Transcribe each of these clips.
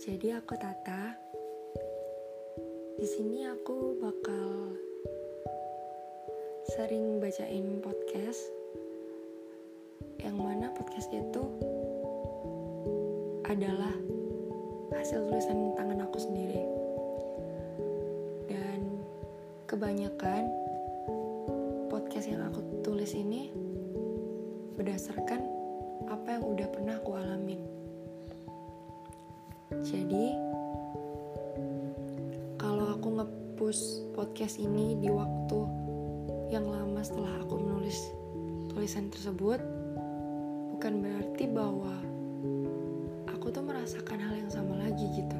Jadi aku Tata. Di sini aku bakal sering bacain podcast yang mana podcast itu adalah hasil tulisan tangan aku sendiri. Dan kebanyakan podcast yang aku tulis ini berdasarkan apa yang udah pernah aku alamin. Jadi, kalau aku nge-push podcast ini di waktu yang lama setelah aku menulis tulisan tersebut, bukan berarti bahwa aku tuh merasakan hal yang sama lagi gitu.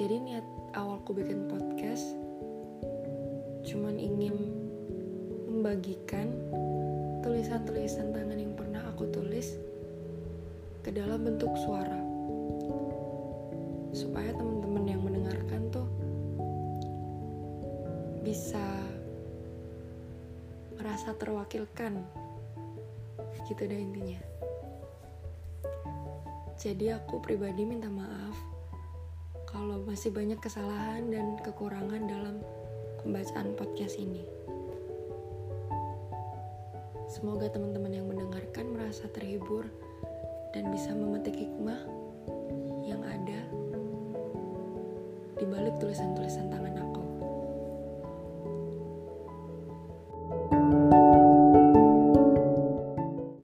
Jadi niat awalku bikin podcast cuman ingin membagikan tulisan-tulisan tangan yang pernah aku tulis ke dalam bentuk suara. Supaya teman-teman yang mendengarkan tuh bisa merasa terwakilkan. Gitu deh intinya. Jadi aku pribadi minta maaf kalau masih banyak kesalahan dan kekurangan dalam pembacaan podcast ini semoga teman-teman yang mendengarkan merasa terhibur dan bisa memetik hikmah yang ada di balik tulisan-tulisan tangan.